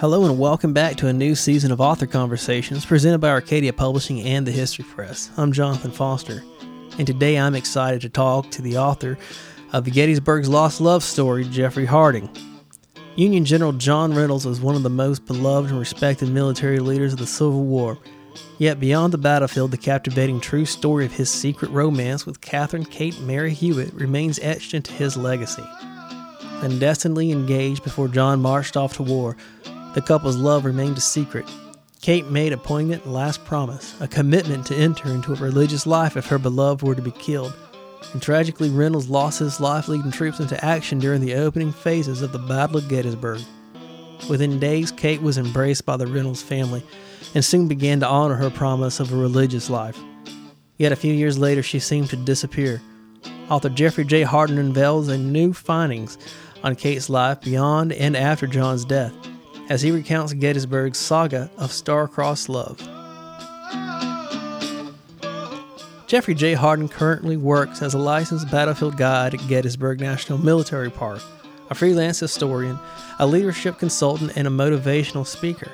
Hello and welcome back to a new season of Author Conversations presented by Arcadia Publishing and the History Press. I'm Jonathan Foster, and today I'm excited to talk to the author of Gettysburg's Lost Love Story, Jeffrey Harding. Union General John Reynolds was one of the most beloved and respected military leaders of the Civil War. Yet beyond the battlefield, the captivating true story of his secret romance with Catherine Kate Mary Hewitt remains etched into his legacy. Undestinedly engaged before John marched off to war, the couple's love remained a secret. Kate made a poignant last promise, a commitment to enter into a religious life if her beloved were to be killed. And tragically, Reynolds lost his life leading troops into action during the opening phases of the Battle of Gettysburg. Within days, Kate was embraced by the Reynolds family and soon began to honor her promise of a religious life. Yet a few years later, she seemed to disappear. Author Jeffrey J. Harding unveils a new findings on Kate's life beyond and after John's death as he recounts Gettysburg's saga of star-crossed love. Jeffrey J. Harding currently works as a licensed battlefield guide at Gettysburg National Military Park, a freelance historian, a leadership consultant, and a motivational speaker.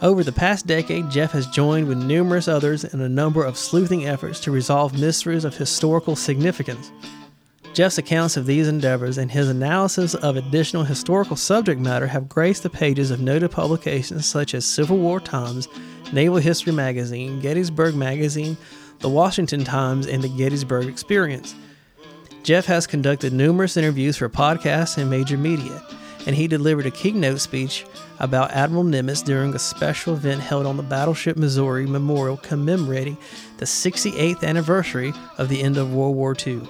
Over the past decade, Jeff has joined with numerous others in a number of sleuthing efforts to resolve mysteries of historical significance. Jeff's accounts of these endeavors and his analysis of additional historical subject matter have graced the pages of noted publications such as Civil War Times, Naval History Magazine, Gettysburg Magazine, the Washington Times, and the Gettysburg Experience. Jeff has conducted numerous interviews for podcasts and major media, and he delivered a keynote speech about Admiral Nimitz during a special event held on the Battleship Missouri Memorial commemorating the 68th anniversary of the end of World War II.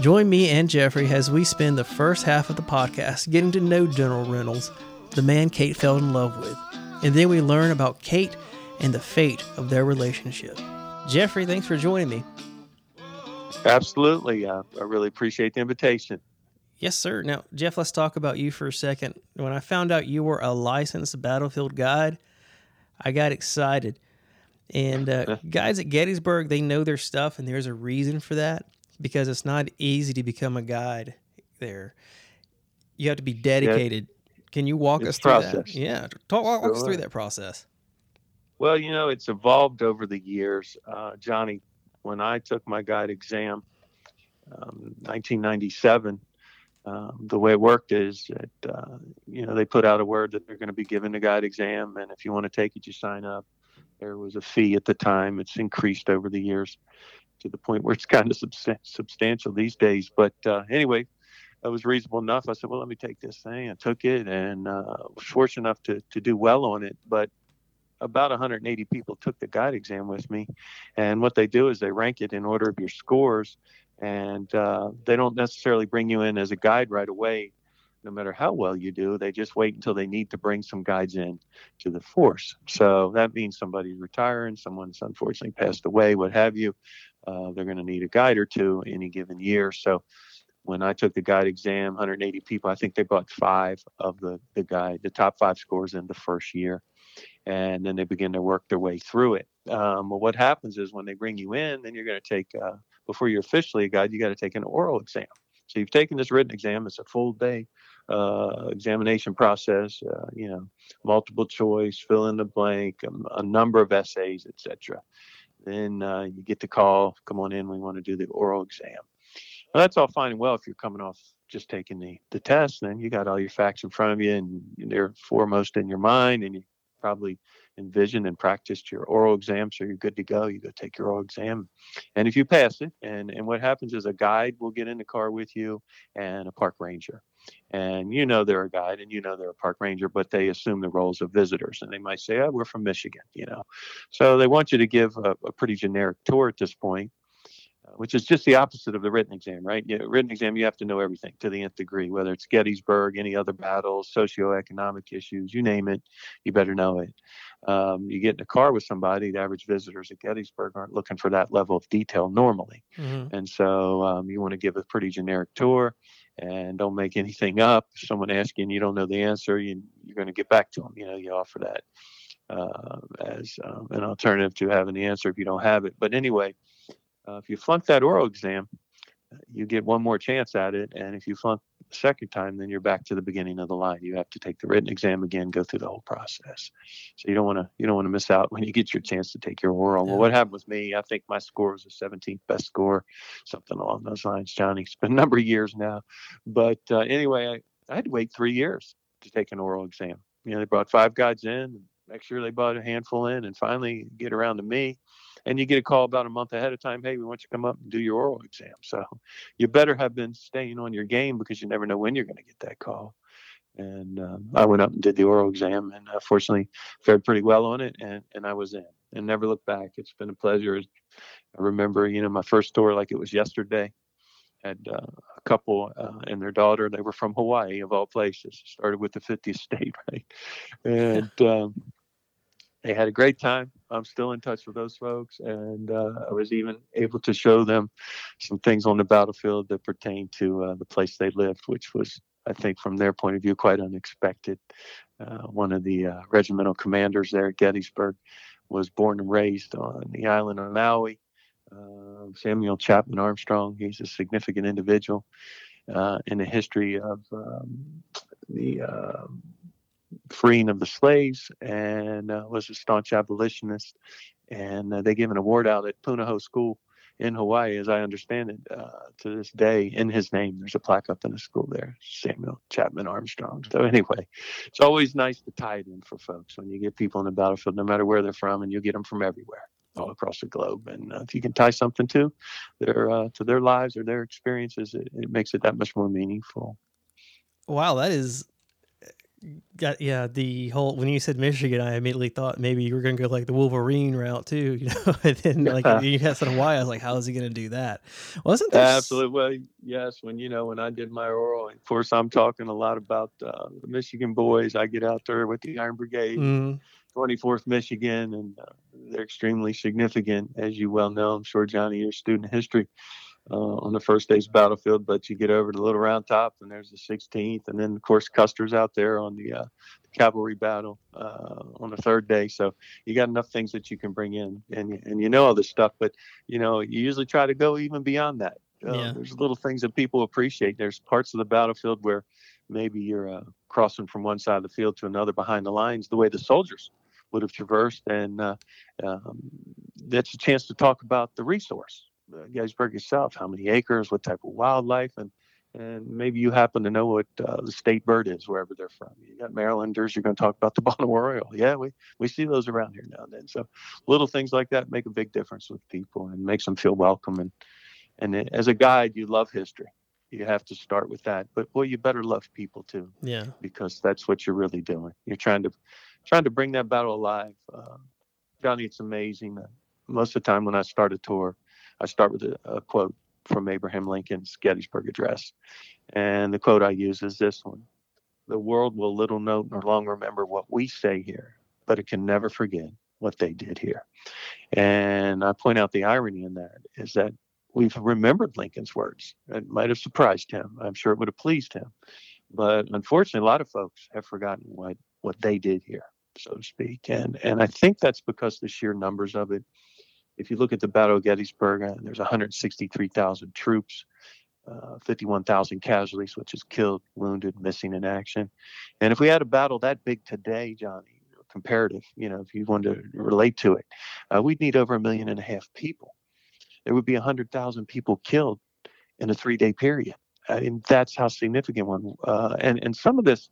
Join me and Jeffrey as we spend the first half of the podcast getting to know General Reynolds, the man Kate fell in love with, and then we learn about Kate and the fate of their relationship. Jeffrey, thanks for joining me. Absolutely. Uh, I really appreciate the invitation. Yes, sir. Now, Jeff, let's talk about you for a second. When I found out you were a licensed battlefield guide, I got excited. And uh, guys at Gettysburg, they know their stuff, and there's a reason for that because it's not easy to become a guide there. You have to be dedicated. Yeah. Can you walk it's us through process. that? Yeah, talk walk us through that process. Well, you know, it's evolved over the years. Uh, Johnny, when I took my guide exam, um, 1997, um, the way it worked is that, uh, you know, they put out a word that they're going to be giving the guide exam. And if you want to take it, you sign up. There was a fee at the time. It's increased over the years to the point where it's kind of substan- substantial these days. But uh, anyway, that was reasonable enough. I said, well, let me take this thing. I took it and uh, was fortunate enough to, to do well on it. But about 180 people took the guide exam with me. And what they do is they rank it in order of your scores. And uh, they don't necessarily bring you in as a guide right away, no matter how well you do. They just wait until they need to bring some guides in to the force. So that means somebody's retiring, someone's unfortunately passed away, what have you. Uh, they're going to need a guide or two any given year. So when I took the guide exam, 180 people, I think they brought five of the, the guide, the top five scores in the first year and then they begin to work their way through it. Um, well, what happens is when they bring you in, then you're going to take, uh, before you're officially a guide, you got to take an oral exam. So you've taken this written exam, it's a full day uh, examination process, uh, you know, multiple choice, fill in the blank, um, a number of essays, etc. Then uh, you get the call, come on in, we want to do the oral exam. Well, that's all fine and well if you're coming off just taking the, the test, then you got all your facts in front of you and they're foremost in your mind and you probably envisioned and practiced your oral exam, so you're good to go. You go take your oral exam, and if you pass it, and and what happens is a guide will get in the car with you and a park ranger, and you know they're a guide and you know they're a park ranger, but they assume the roles of visitors, and they might say, "Oh, we're from Michigan," you know, so they want you to give a, a pretty generic tour at this point which is just the opposite of the written exam, right? You know, written exam, you have to know everything to the nth degree, whether it's Gettysburg, any other battles, socioeconomic issues, you name it, you better know it. Um, you get in a car with somebody, the average visitors at Gettysburg aren't looking for that level of detail normally. Mm-hmm. And so um, you want to give a pretty generic tour and don't make anything up. If someone asks you and you don't know the answer, you, you're going to get back to them. You know, you offer that uh, as um, an alternative to having the answer if you don't have it. But anyway, uh, if you flunk that oral exam, you get one more chance at it. And if you flunk second time, then you're back to the beginning of the line. You have to take the written exam again, go through the whole process. So you don't want to you don't want to miss out when you get your chance to take your oral. Yeah. Well, what happened with me? I think my score was a 17th best score, something along those lines. Johnny, it's been a number of years now, but uh, anyway, I, I had to wait three years to take an oral exam. You know, they brought five guys in, make sure they brought a handful in, and finally get around to me and you get a call about a month ahead of time hey we want you to come up and do your oral exam. So you better have been staying on your game because you never know when you're going to get that call. And um, i went up and did the oral exam and uh, fortunately fared pretty well on it and, and i was in and never looked back. It's been a pleasure. I remember you know my first tour like it was yesterday had uh, a couple uh, and their daughter they were from hawaii of all places. Started with the 50th state right? And um, they had a great time. I'm still in touch with those folks, and uh, I was even able to show them some things on the battlefield that pertain to uh, the place they lived, which was, I think, from their point of view, quite unexpected. Uh, one of the uh, regimental commanders there at Gettysburg was born and raised on the island of Maui. Uh, Samuel Chapman Armstrong, he's a significant individual uh, in the history of um, the um, freeing of the slaves and uh, was a staunch abolitionist. And uh, they gave an award out at Punahou School in Hawaii, as I understand it, uh, to this day in his name. There's a plaque up in the school there, Samuel Chapman Armstrong. So anyway, it's always nice to tie it in for folks when you get people on the battlefield, no matter where they're from, and you get them from everywhere, all across the globe. And uh, if you can tie something to their uh, to their lives or their experiences, it, it makes it that much more meaningful. Wow, that is got yeah the whole when you said Michigan, I immediately thought maybe you were going to go like the Wolverine route too, you know. and then like you had some Hawaii, I was like, how is he going to do that? Wasn't there absolutely? Well, yes. When you know when I did my oral, of course I'm talking a lot about uh, the Michigan boys. I get out there with the Iron Brigade. Mm. 24th Michigan, and uh, they're extremely significant, as you well know. I'm sure Johnny, you're a student history uh, on the first day's battlefield, but you get over to Little Round Top, and there's the 16th, and then of course Custer's out there on the, uh, the cavalry battle uh, on the third day. So you got enough things that you can bring in, and and you know all this stuff, but you know you usually try to go even beyond that. Uh, yeah. There's little things that people appreciate. There's parts of the battlefield where maybe you're uh, crossing from one side of the field to another behind the lines, the way the soldiers would have traversed, and uh, um, that's a chance to talk about the resource Gettysburg itself, how many acres, what type of wildlife, and and maybe you happen to know what uh, the state bird is wherever they're from. You got Marylanders, you're going to talk about the Baltimore Oriole. Yeah, we, we see those around here now and then. So little things like that make a big difference with people and makes them feel welcome. And and as a guide, you love history. You have to start with that. But boy, you better love people too. Yeah. Because that's what you're really doing. You're trying to trying to bring that battle alive. Uh, Johnny, it's amazing. most of the time when I start a tour, I start with a, a quote from Abraham Lincoln's Gettysburg Address. And the quote I use is this one The world will little note nor long remember what we say here, but it can never forget what they did here. And I point out the irony in that is that we've remembered Lincoln's words. It might have surprised him. I'm sure it would have pleased him. But unfortunately, a lot of folks have forgotten what, what they did here, so to speak. And, and I think that's because the sheer numbers of it if you look at the Battle of Gettysburg, uh, there's 163,000 troops, uh, 51,000 casualties, which is killed, wounded, missing in action. And if we had a battle that big today, Johnny, comparative, you know, if you wanted to relate to it, uh, we'd need over a million and a half people. There would be 100,000 people killed in a three day period. I mean, that's how significant one. Uh, and, and some of this,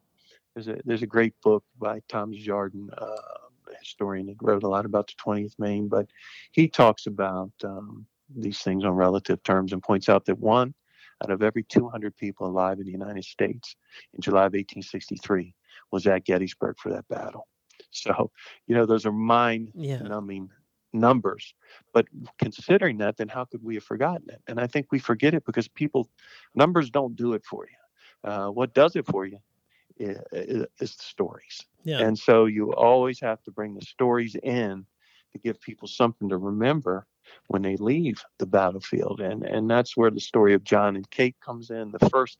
there's a, there's a great book by Thomas Desjardin, uh, historian that wrote a lot about the 20th Maine, but he talks about um, these things on relative terms and points out that one out of every 200 people alive in the United States in July of 1863 was at Gettysburg for that battle. So, you know, those are mind numbing yeah. numbers. But considering that, then how could we have forgotten it? And I think we forget it because people, numbers don't do it for you. Uh, what does it for you is, is the stories. Yeah. And so you always have to bring the stories in to give people something to remember when they leave the battlefield. And and that's where the story of John and Kate comes in. The first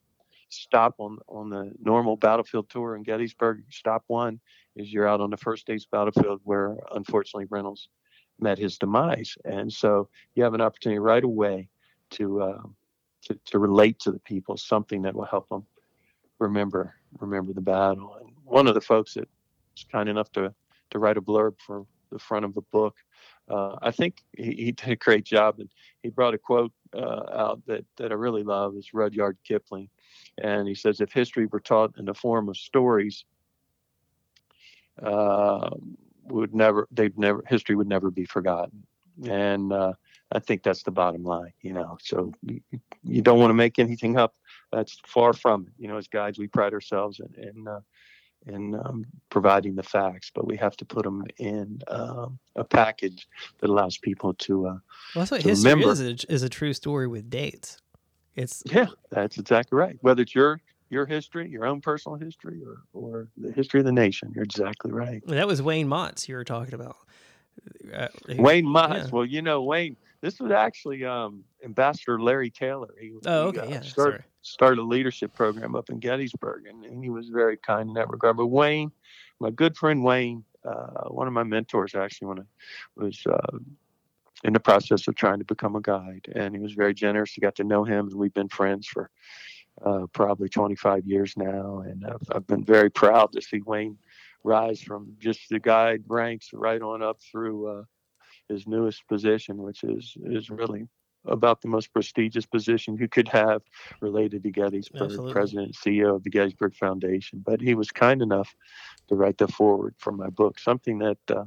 stop on on the normal battlefield tour in Gettysburg, stop one is you're out on the first day's battlefield where unfortunately Reynolds met his demise. And so you have an opportunity right away to uh, to, to relate to the people, something that will help them remember remember the battle. And one of the folks that was kind enough to to write a blurb for the front of the book, uh, I think he, he, did a great job, and he brought a quote uh, out that that I really love is Rudyard Kipling, and he says, "If history were taught in the form of stories." Uh, would never they'd never history would never be forgotten and uh, I think that's the bottom line, you know. So you, you don't want to make anything up. That's far from it. You know, as guides, we pride ourselves in in, uh, in um, providing the facts, but we have to put them in um, a package that allows people to. Uh, well, that's what history remember. is. A, is a true story with dates. It's yeah, that's exactly right. Whether it's your your history, your own personal history, or or the history of the nation, you're exactly right. That was Wayne Motts you were talking about. Uh, Wayne Motts. Yeah. Well, you know, Wayne, this was actually um, Ambassador Larry Taylor. He, oh, okay, he, uh, yeah. Started, started a leadership program up in Gettysburg, and, and, he was very kind in that regard. But Wayne, my good friend Wayne, uh, one of my mentors actually, when I was uh, in the process of trying to become a guide, and he was very generous. I got to know him, and we've been friends for uh, probably 25 years now, and I've, I've been very proud to see Wayne rise from just the guide ranks right on up through uh, his newest position, which is is really about the most prestigious position you could have related to Gettysburg, Absolutely. president and CEO of the Gettysburg Foundation. But he was kind enough to write the foreword for my book, something that, uh,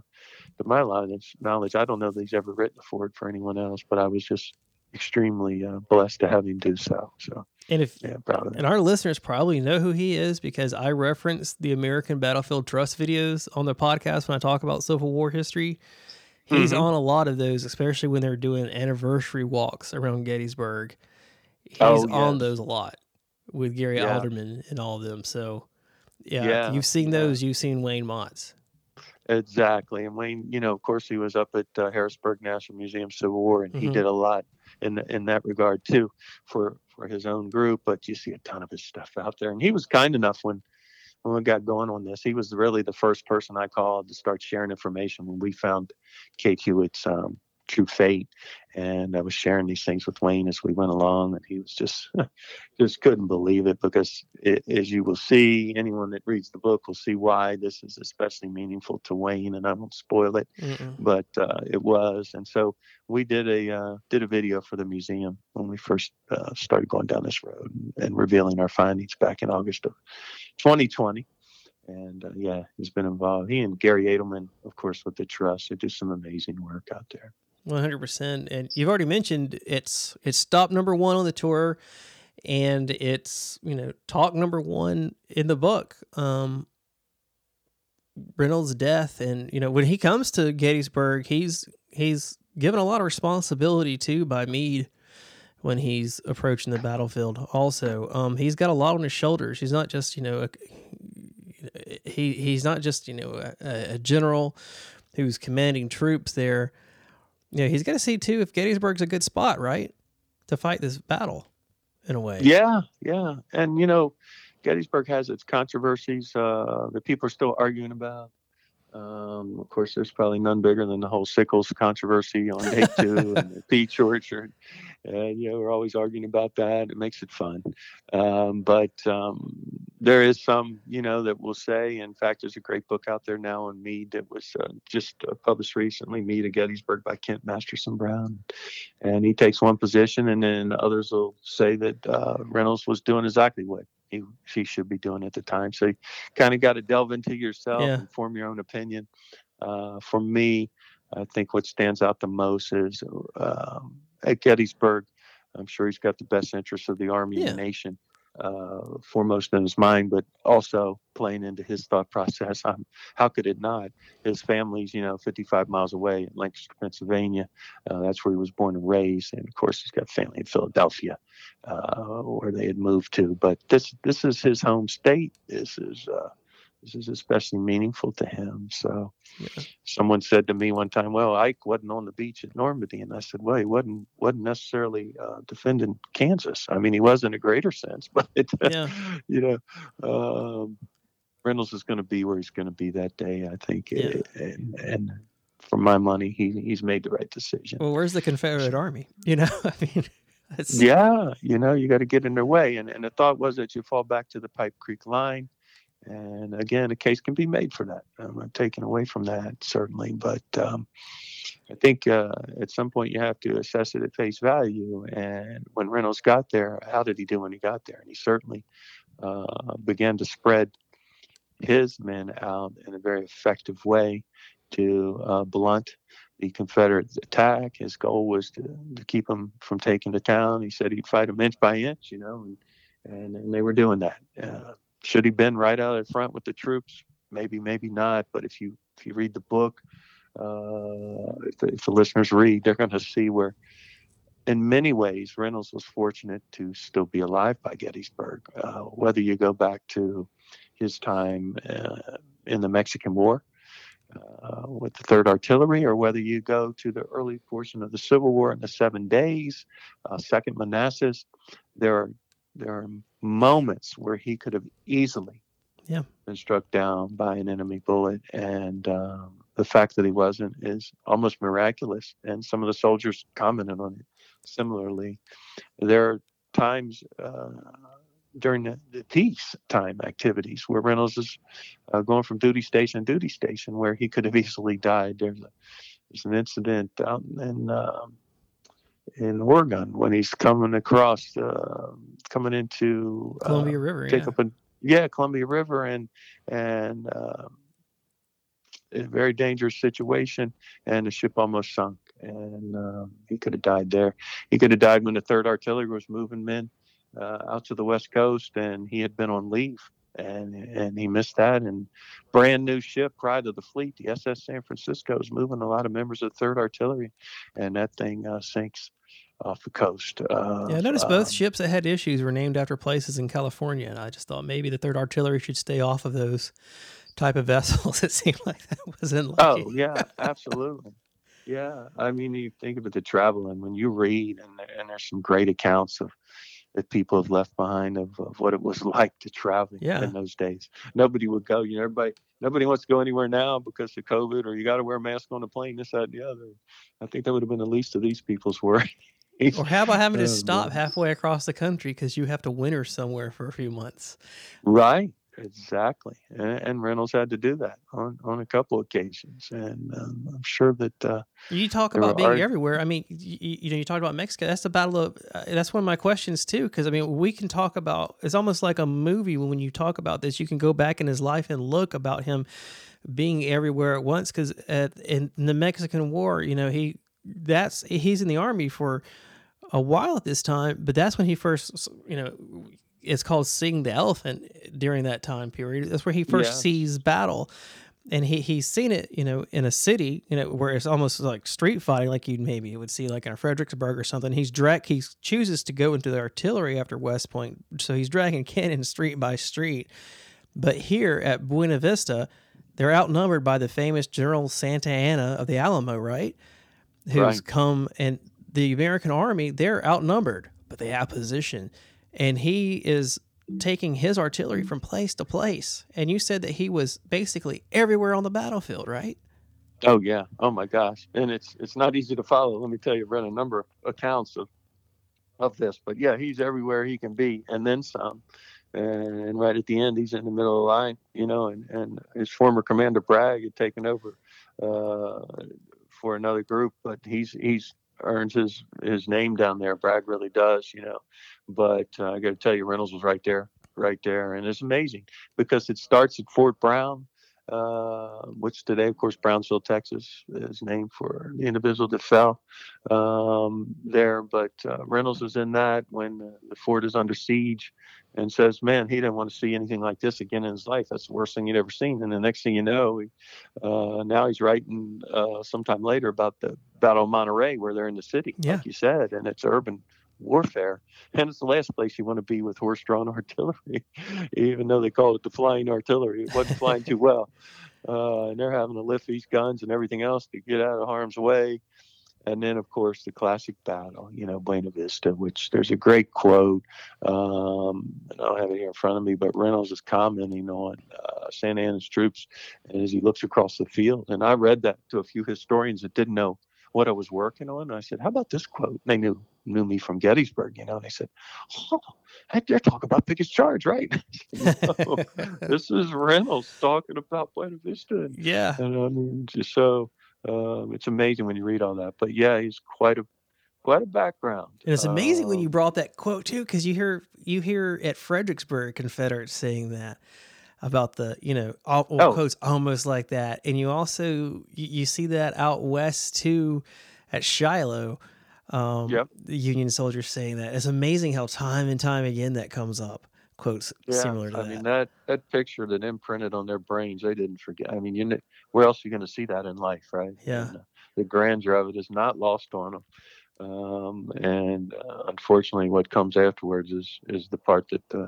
to my knowledge, I don't know that he's ever written a foreword for anyone else, but I was just extremely uh, blessed to have him do so. So. And if yeah, and our listeners probably know who he is because I reference the American Battlefield Trust videos on the podcast when I talk about Civil War history. He's mm-hmm. on a lot of those, especially when they're doing anniversary walks around Gettysburg. He's oh, yes. on those a lot with Garry yeah. Adelman and all of them. So, yeah, yeah you've seen those. You've seen Wayne Motts. Exactly, and Wayne, you know, of course, he was up at uh, Harrisburg National Museum Civil War, and mm-hmm. he did a lot in in that regard too for for his own group. But you see a ton of his stuff out there, and he was kind enough when when we got going on this. He was really the first person I called to start sharing information when we found Kate Hewitt's um, true fate. And I was sharing these things with Wayne as we went along, and he was just just couldn't believe it because, it, as you will see, anyone that reads the book will see why this is especially meaningful to Wayne. And I won't spoil it, Mm-mm. but uh, it was. And so we did a uh, did a video for the museum when we first uh, started going down this road and, and revealing our findings back in August of 2020 and uh, yeah, he's been involved. He and Garry Adelman, of course, with the trust, they do some amazing work out there. One hundred percent. And you've already mentioned it's it's stop number one on the tour, and it's you know talk number one in the book. Um, Reynolds' death, and you know when he comes to Gettysburg, he's he's given a lot of responsibility too by Meade when he's approaching the battlefield. Also, um, he's got a lot on his shoulders. He's not just you know a, he he's not just you know a, a general who's commanding troops there know, he's got to see too if Gettysburg's a good spot, right, to fight this battle in a way. Yeah, yeah, and you know, Gettysburg has its controversies uh, that people are still arguing about. Um, of course, there's probably none bigger than the whole Sickles controversy on day two and the peach orchard. And, you know, we're always arguing about that. It makes it fun. Um, but um, there is some, you know, that will say, in fact, there's a great book out there now on Meade that was uh, just uh, published recently, Meade of Gettysburg by Kent Masterson Brown. And he takes one position, and then others will say that uh, Reynolds was doing exactly what he she should be doing at the time. So you kind of got to delve into yourself yeah. and form your own opinion. Uh, for me, I think what stands out the most is um, at Gettysburg. I'm sure he's got the best interests of the Army yeah. and nation uh, foremost in his mind, but also playing into his thought process. I'm, how could it not? His family's, you know, 55 miles away in Lancaster, Pennsylvania. Uh, that's where he was born and raised, and of course, he's got family in Philadelphia, uh, where they had moved to. But this this is his home state. This is uh, this is especially meaningful to him. So, yeah. someone said to me one time, "Well, Ike wasn't on the beach at Normandy," and I said, "Well, he wasn't wasn't necessarily uh, defending Kansas. I mean, he was in a greater sense, but yeah. you know." Um, Reynolds is going to be where he's going to be that day, I think, yeah. and, and for my money, he he's made the right decision. Well, where's the Confederate Army? You know, I mean, yeah, you know, you got to get in their way. And, and the thought was that you fall back to the Pipe Creek line. And again, a case can be made for that. I'm not taking away from that, certainly. But um, I think uh, at some point you have to assess it at face value. And when Reynolds got there, how did he do when he got there? And he certainly uh, began to spread his men out in a very effective way to uh, blunt the Confederate attack. His goal was to, to keep them from taking the town. He said he'd fight them inch by inch, you know, and, and, and they were doing that. Uh, should he been right out in front with the troops? Maybe, maybe not. But if you if you read the book, uh, if, the, if the listeners read, they're going to see where, in many ways, Reynolds was fortunate to still be alive by Gettysburg. Uh, whether you go back to his time uh, in the Mexican War, uh, with the Third Artillery, or whether you go to the early portion of the Civil War in the Seven Days, uh, Second Manassas, there are there are moments where he could have easily yeah. been struck down by an enemy bullet, and um, the fact that he wasn't is almost miraculous. And some of the soldiers commented on it similarly. There are times. Uh, during the, the peacetime activities where Reynolds is uh, going from duty station to duty station where he could have easily died. There's, a, there's an incident out in uh, in Oregon when he's coming across, uh, coming into uh, Columbia River, take yeah. up a yeah Columbia River and and um, a very dangerous situation, and the ship almost sunk, and um, he could have died there. He could have died when the Third Artillery was moving men uh, out to the west coast, and he had been on leave, and and he missed that. And brand new ship, pride of the fleet, the SS San Francisco, is moving a lot of members of Third Artillery, and that thing uh, sinks off the coast. Uh, yeah, I noticed both um, ships that had issues were named after places in California, and I just thought maybe the Third Artillery should stay off of those type of vessels. It seemed like that wasn't. Lucky. Oh yeah, absolutely. Yeah, I mean, you think of it, the travel, and when you read, and, and there's some great accounts of that people have left behind of, of what it was like to travel yeah. in those days. Nobody would go. You know, everybody nobody wants to go anywhere now because of COVID or you got to wear a mask on the plane. This, that, and the other. I think that would have been the least of these people's worries. or how about having to oh, stop halfway across the country because you have to winter somewhere for a few months? Right. Exactly, and, and, Reynolds had to do that on, on a couple occasions, and um, I'm sure that uh, you talk about being everywhere. I mean, you, you, know, you talked about Mexico. That's the battle of. Uh, that's one of my questions too, because I mean, we can talk about. It's almost like a movie when you talk about this. You can go back in his life and look about him being everywhere at once. Because in the Mexican War, you know, he that's he's in the army for a while at this time, but that's when he first, you know, it's called Seeing the Elephant during that time period. That's where he first yeah. sees battle. And he, he's seen it, you know, in a city, you know, where it's almost like street fighting, like you maybe would see like in a Fredericksburg or something. He's drag, he chooses to go into the artillery after West Point, so he's dragging cannon street by street. But here at Buena Vista, they're outnumbered by the famous General Santa Anna of the Alamo, right? Who's right. come and the American army, they're outnumbered, but they have position and he is taking his artillery from place to place. And you said that he was basically everywhere on the battlefield, right? Oh yeah. Oh my gosh. And it's it's not easy to follow. Let me tell you, I've read a number of accounts of of this. But yeah, he's everywhere he can be and then some. And right at the end he's in the middle of the line, you know, and, and his former commander Bragg had taken over uh, for another group, but he's he's earns his his name down there. Bragg really does, you know. But uh, I got to tell you, Reynolds was right there, right there, and it's amazing because it starts at Fort Brown, uh, which today, of course, Brownsville, Texas, is named for the individual that fell um, there. But uh, Reynolds was in that when the fort is under siege, and says, "Man, he didn't want to see anything like this again in his life. That's the worst thing he'd ever seen." And the next thing you know, he, uh, now he's writing uh, sometime later about the Battle of Monterrey, where they're in the city, yeah. like you said, and it's urban warfare. And it's the last place you want to be with horse-drawn artillery, even though they call it the flying artillery. It wasn't flying too well. Uh, and they're having to lift these guns and everything else to get out of harm's way. And then, of course, the classic battle, you know, Buena Vista, which there's a great quote. Um, I don't have it here in front of me, but Reynolds is commenting on uh, Santa Anna's troops as he looks across the field. And I read that to a few historians that didn't know what I was working on. And I said, "How about this quote?" And they knew knew me from Gettysburg, you know. And they said, "Oh, they're talking about Pickett's Charge, right?" no, this is Reynolds talking about Buena Vista. And, yeah, and I mean, just so um, it's amazing when you read all that. But yeah, he's quite a quite a background. And it's amazing when you Um, brought that quote too, because you hear you hear at Fredericksburg Confederates saying that about the you know all, well, Oh. quotes almost like that, and you also you, you see that out west too at Shiloh. Um, Yep. The Union soldiers saying that. It's amazing how time and time again that comes up. Quotes Yeah, similar to I that. I mean that that picture that imprinted on their brains, they didn't forget. I mean, you know, where else are you going to see that in life, right? Yeah. And, uh, the grandeur of it is not lost on them. Um, and uh, unfortunately, what comes afterwards is is the part that uh,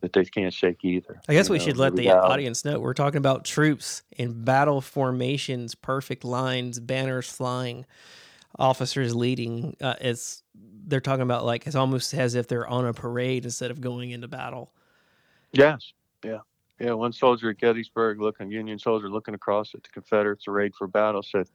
that they can't shake either. I guess we know, should let the audience know we're talking about troops in battle formations, perfect lines, banners flying, officers leading. Uh, it's they're talking about like it's almost as if they're on a parade instead of going into battle. Yes. Yeah. Yeah. One soldier at Gettysburg looking, Union soldier looking across at the Confederates arrayed for battle said,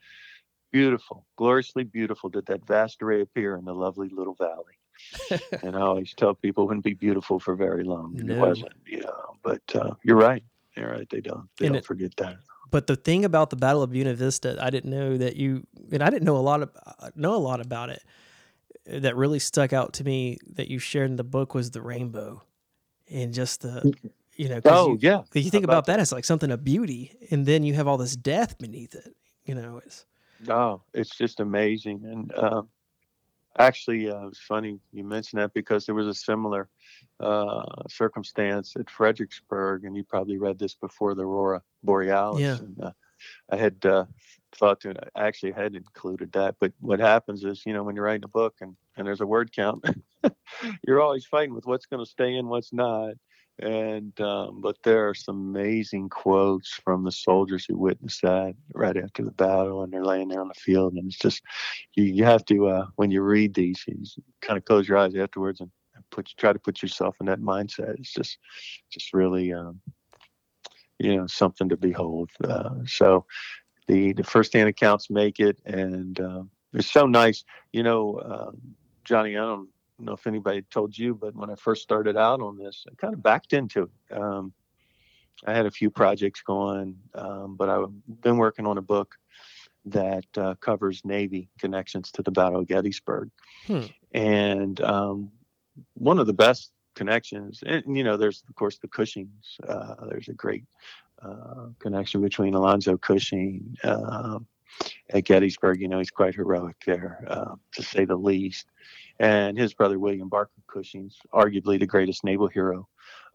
Beautiful, gloriously beautiful did that vast array appear in the lovely little valley. and I always tell people it wouldn't be beautiful for very long. It wasn't, you know. But uh, you're right. You're right. They don't. They And don't it- forget that. But the thing about the Battle of Buena Vista, I didn't know that you, and I didn't know a lot of uh, know a lot about it. uh, That really stuck out to me that you shared in the book was the rainbow, and just the, you know, Oh you, yeah. you think about about that as like something of beauty, and then you have all this death beneath it. You know, it's Oh, it's just amazing. And um, actually, uh, it's funny you mentioned that because there was a similar uh, circumstance at Fredericksburg, and you probably read this before the Aurora Borealis. Yeah. And, uh, I had uh, thought to, I actually had included that. But what happens is, you know, when you're writing a book and, and there's a word count, you're always fighting with what's going to stay in, what's not. And um, but there are some amazing quotes from the soldiers who witnessed that right after the battle, and they're laying there on the field, and it's just you, have to uh, when you read these, you kind of close your eyes afterwards and, put try to put yourself in that mindset. It's just just really um, you know something to behold. Uh, so the the first hand accounts make it, and um, it's so nice. You know, um, Johnny, I don't know if anybody told you, but when I first started out on this, I kind of backed into it. Um, I had a few projects going, um, but I've been working on a book that uh, covers Navy connections to the Battle of Gettysburg. Hmm. And um, one of the best connections, and you know, there's of course the Cushings. Uh, there's a great uh, connection between Alonzo Cushing um, at Gettysburg. You know, he's quite heroic there, uh, to say the least. And his brother William Barker Cushing's arguably the greatest naval hero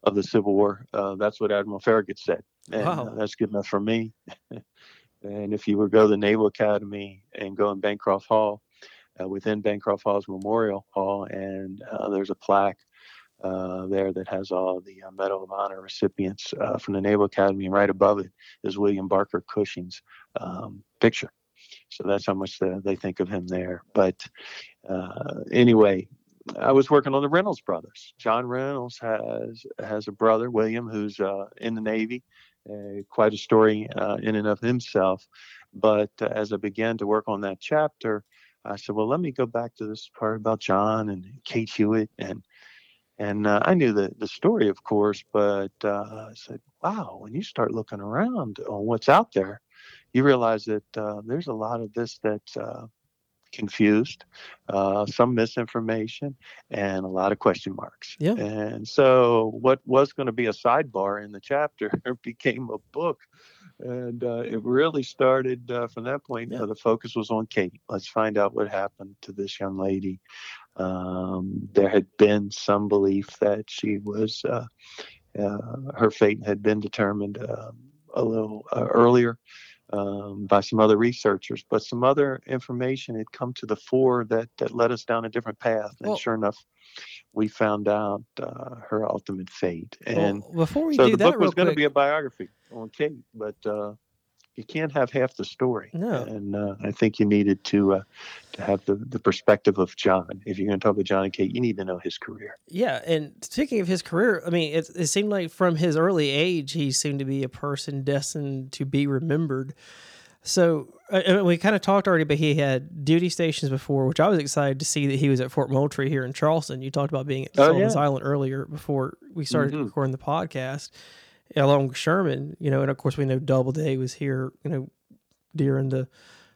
of the Civil War. Uh, that's what Admiral Farragut said, and Wow. uh, that's good enough for me. and if you would go to the Naval Academy and go in Bancroft Hall, uh, within Bancroft Hall's Memorial Hall, and uh, there's a plaque uh, there that has all the uh, Medal of Honor recipients uh, from the Naval Academy, and right above it is William Barker Cushing's um, picture. So that's how much the, they think of him there. But uh, anyway, I was working on the Reynolds brothers. John Reynolds has has a brother, William, who's uh, in the Navy. Uh, quite a story uh, in and of himself. But uh, as I began to work on that chapter, I said, "Well, let me go back to this part about John and Kate Hewitt." And and uh, I knew the the story, of course, but I said, "Wow!" When you start looking around on what's out there, you realize that uh, there's a lot of this that's uh, confused, uh, some misinformation, and a lot of question marks. Yeah. And so, what was going to be a sidebar in the chapter became a book. And uh, it really started uh, from that point. Yeah. Uh, the focus was on Kate. Let's find out what happened to this young lady. Um, there had been some belief that she was, uh, uh, her fate had been determined um, a little uh, earlier um, by some other researchers, but some other information had come to the fore that, that led us down a different path. And Well- sure enough, we found out uh, her ultimate fate. And well, before we so do the that, book was going to be a biography on Kate, but uh, you can't have half the story. No. And uh, I think you needed to uh, to have the, the perspective of John. If you're going to talk about John and Kate, you need to know his career. Yeah, and speaking of his career, I mean, it, it seemed like from his early age, he seemed to be a person destined to be remembered. So uh, we kind of talked already, but he had duty stations before, which I was excited to see that he was at Fort Moultrie here in Charleston. You talked about being at oh, Sullivan's yeah. Island earlier before we started mm-hmm. recording the podcast, along with Sherman. You know, and of course we know Doubleday was here. You know, during the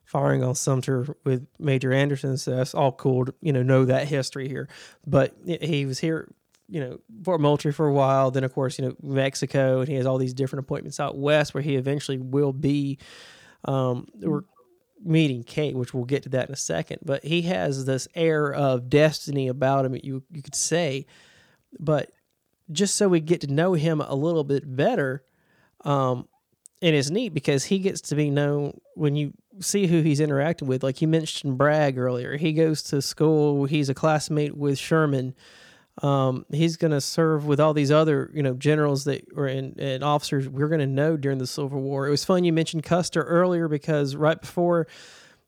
firing on Sumter with Major Anderson. So that's all cool to you know know that history here. But he was here you know Fort Moultrie for a while. Then of course you know Mexico, and he has all these different appointments out west where he eventually will be. Um, we're meeting Kate, which we'll get to that in a second. But he has this air of destiny about him. You you could say, but just so we get to know him a little bit better, um, and it's neat because he gets to be known when you see who he's interacting with. Like you mentioned Bragg earlier, he goes to school. He's a classmate with Sherman. Um, he's going to serve with all these other, you know, generals that were in, and officers we're going to know during the Civil War. It was fun you mentioned Custer earlier because right before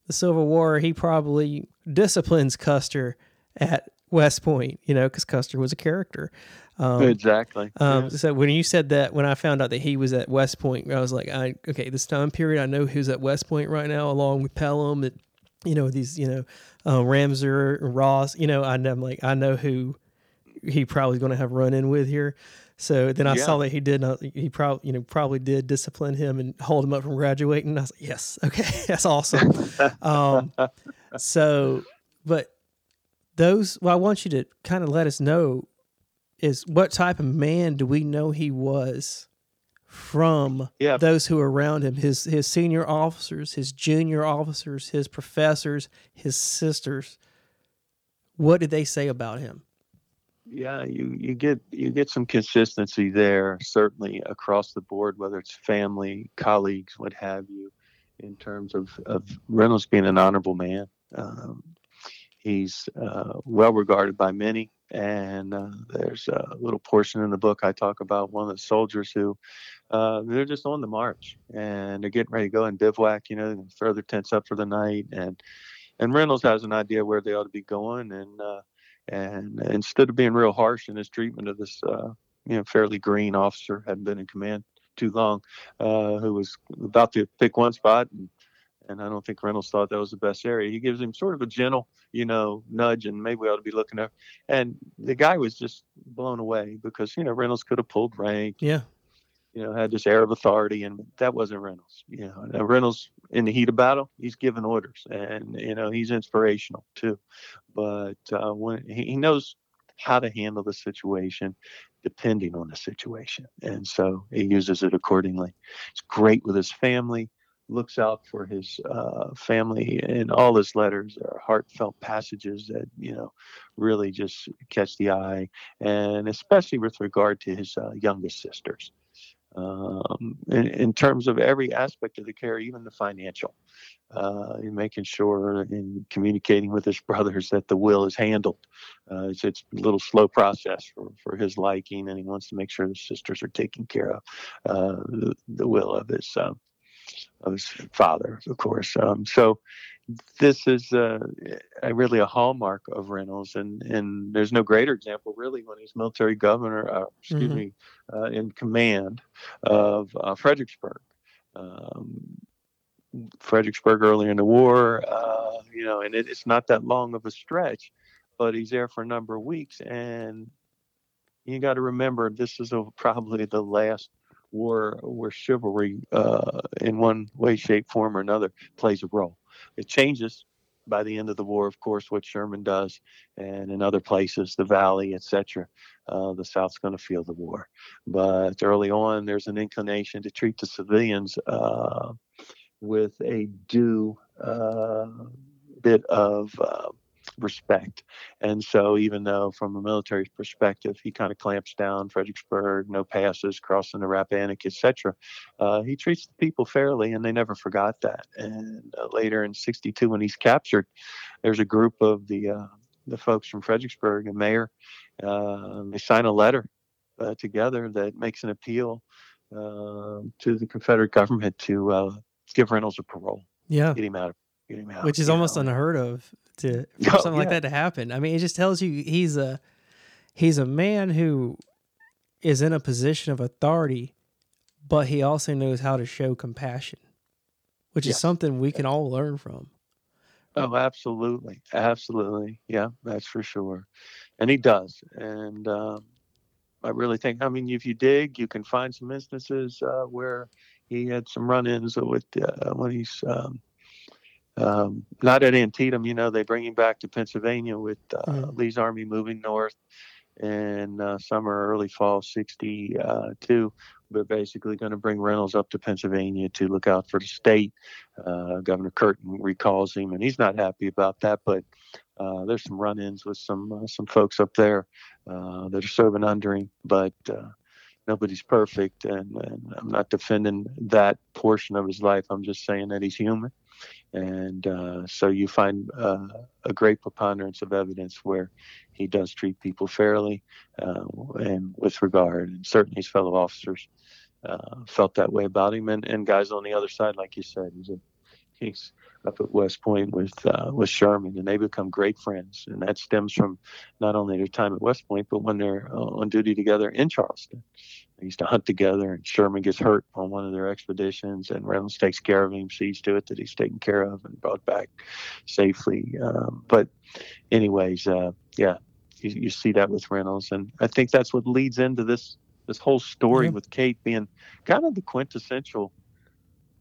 the Civil War, he probably disciplines Custer at West Point, you know, because Custer was a character. Um, exactly. Um, yeah. So when you said that, when I found out that he was at West Point, I was like, I okay, this time period, I know who's at West Point right now, along with Pelham, and you know these, you know, uh, Ramseur, Ross. You know, I, I'm like, I know who he probably going to have run in with here. So then I yeah. saw that he did not, he probably, you know, probably did discipline him and hold him up from graduating. I was like, yes, okay, that's awesome. um, so, but those, well, I want you to kind of let us know is what type of man do we know he was from yeah. those who are around him, his, his senior officers, his junior officers, his professors, his sisters. What did they say about him? yeah, you, you get you get some consistency there, certainly across the board, whether it's family, colleagues, what have you, in terms of, of Reynolds being an honorable man. Um, he's uh, well regarded by many, and uh, there's a little portion in the book I talk about one of the soldiers who uh, they're just on the march and they're getting ready to go and bivouac, you know, throw their tents up for the night, and and Reynolds has an idea where they ought to be going, and uh, and instead of being real harsh in his treatment of this, uh, you know, fairly green officer, hadn't been in command too long, uh, who was about to pick one spot, and, and I don't think Reynolds thought that was the best area. He gives him sort of a gentle, you know, nudge, and maybe we ought to be looking up. And the guy was just blown away because you know Reynolds could have pulled rank. Yeah you know, had this air of authority, and that wasn't Reynolds. You know, Reynolds in the heat of battle, he's giving orders, and you know he's inspirational too. But uh, when he knows how to handle the situation, depending on the situation, and so he uses it accordingly. He's great with his family. Looks out for his uh, family in all his letters. Are heartfelt passages that you know really just catch the eye, and especially with regard to his uh, youngest sisters um, in, in, terms of every aspect of the care, even the financial, uh, in making sure in communicating with his brothers that the will is handled. Uh, it's, it's a little slow process for, for his liking, and he wants to make sure the sisters are taking care of uh, the, the, will of his of his father, of course. Um, so this is uh, really a hallmark of Reynolds, and, and there's no greater example really when he's military governor, uh, excuse mm-hmm. me, uh, in command of uh, Fredericksburg. Um, Fredericksburg early in the war, uh, you know, and it, it's not that long of a stretch, but he's there for a number of weeks, and you got to remember this is a, probably the last war where chivalry, uh, in one way, shape, form, or another, plays a role. It changes by the end of the war, of course, what Sherman does, and in other places, the Valley, etc. Uh, the South's going to feel the war, but early on, there's an inclination to treat the civilians uh, with a due uh, bit of uh, respect. And so, even though from a military perspective, he kind of clamps down Fredericksburg, no passes, crossing the Rappahannock, etc., uh, he treats the people fairly, and they never forgot that. And uh, later in '62, when he's captured, there's a group of the uh, the folks from Fredericksburg and mayor. Uh, they sign a letter uh, together that makes an appeal um, to the Confederate government to uh, give Reynolds a parole. Yeah, get him out of which is almost know. unheard of to for oh, something yeah. like that to happen. I mean, it just tells you he's a he's a man who is in a position of authority, but he also knows how to show compassion, which yes. is something we can all learn from. Oh, absolutely, absolutely, yeah, that's for sure, and he does, and um, I really think. I mean, if you dig, you can find some instances uh, where he had some run-ins with uh, when he's um, um, not at Antietam. You know, they bring him back to Pennsylvania with uh, mm-hmm. Lee's army moving north in uh, summer, early fall '62. They're basically going to bring Reynolds up to Pennsylvania to look out for the state. Uh, Governor Curtin recalls him, and he's not happy about that. But uh, there's some run-ins with some uh, some folks up there uh, that are serving under him, but nobody's perfect, and, and, I'm not defending that portion of his life. I'm just saying that he's human, and uh, so you find uh, a great preponderance of evidence where he does treat people fairly uh, and with regard, and certainly his fellow officers uh, felt that way about him, and, and guys on the other side, like you said, he's a he's up at West Point with uh, with Sherman, and they become great friends. And that stems from not only their time at West Point, but when they're uh, on duty together in Charleston. They used to hunt together, and Sherman gets hurt on one of their expeditions, and Reynolds takes care of him, sees to it that he's taken care of and brought back safely. Um, but, anyways, uh, yeah, you, you, see that with Reynolds, and I think that's what leads into this this whole story with Kate being kind of the quintessential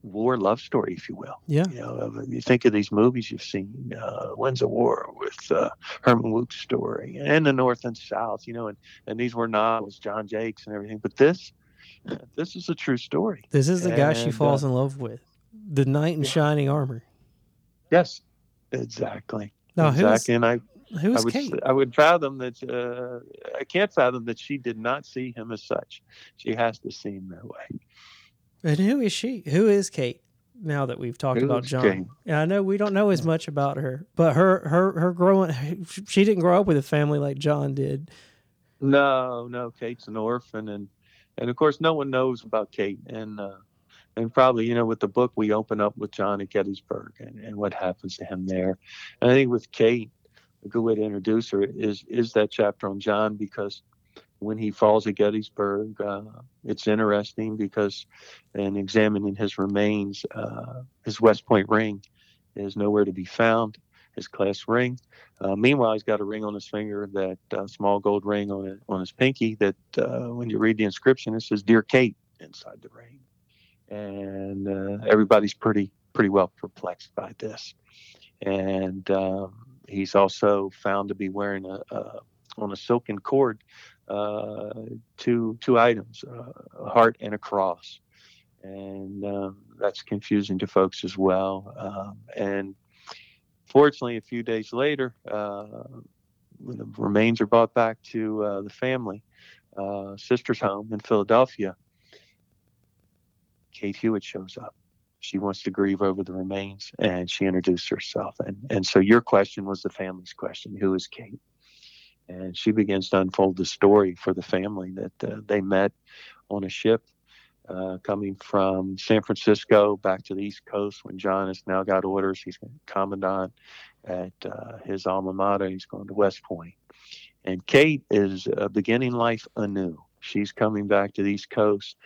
war love story, if you will. Yeah. You know, you think of these movies you've seen, uh, Winds of War with uh, Herman Wouk's story, and the North and South. You know, and and these were novels, John Jakes and everything. But this, this is a true story. This is the and, guy she falls uh, in love with, the knight in yeah. shining armor. Yes, exactly. No, exactly. and I. Who's I would, Kate? I would fathom that. Uh, I can't fathom that she did not see him as such. She has to see him that way. And who is she? Who is Kate? Now that we've talked about John, Kate? and I know we don't know as much about her, but her her her growing, she didn't grow up with a family like John did. No, no, Kate's an orphan, and and of course no one knows about Kate, and uh, and probably you know with the book we open up with John at Gettysburg and, and what happens to him there, and I think with Kate, a good way to introduce her is is that chapter on John because when he falls at Gettysburg. Uh, it's interesting because in examining his remains, uh, his West Point ring is nowhere to be found. His class ring. Uh, meanwhile, he's got a ring on his finger, that uh, small gold ring on it, on his pinky. That uh, when you read the inscription, it says "Dear Kate" inside the ring, and uh, everybody's pretty pretty well perplexed by this. And um, he's also found to be wearing a, a on a silken cord two two items, uh, a heart and a cross, and um, that's confusing to folks as well. Um, and fortunately, a few days later, uh, when the remains are brought back to uh, the family, uh, sister's home in Philadelphia, Kate Hewitt shows up. She wants to grieve over the remains, and she introduced herself. And and so your question was the family's question: Who is Kate? And she begins to unfold the story for the family that uh, they met on a ship uh, coming from San Francisco back to the East Coast when John has now got orders. He's commandant at uh, his alma mater. He's going to West Point. And Kate is uh, beginning life anew. She's coming back to the East Coast.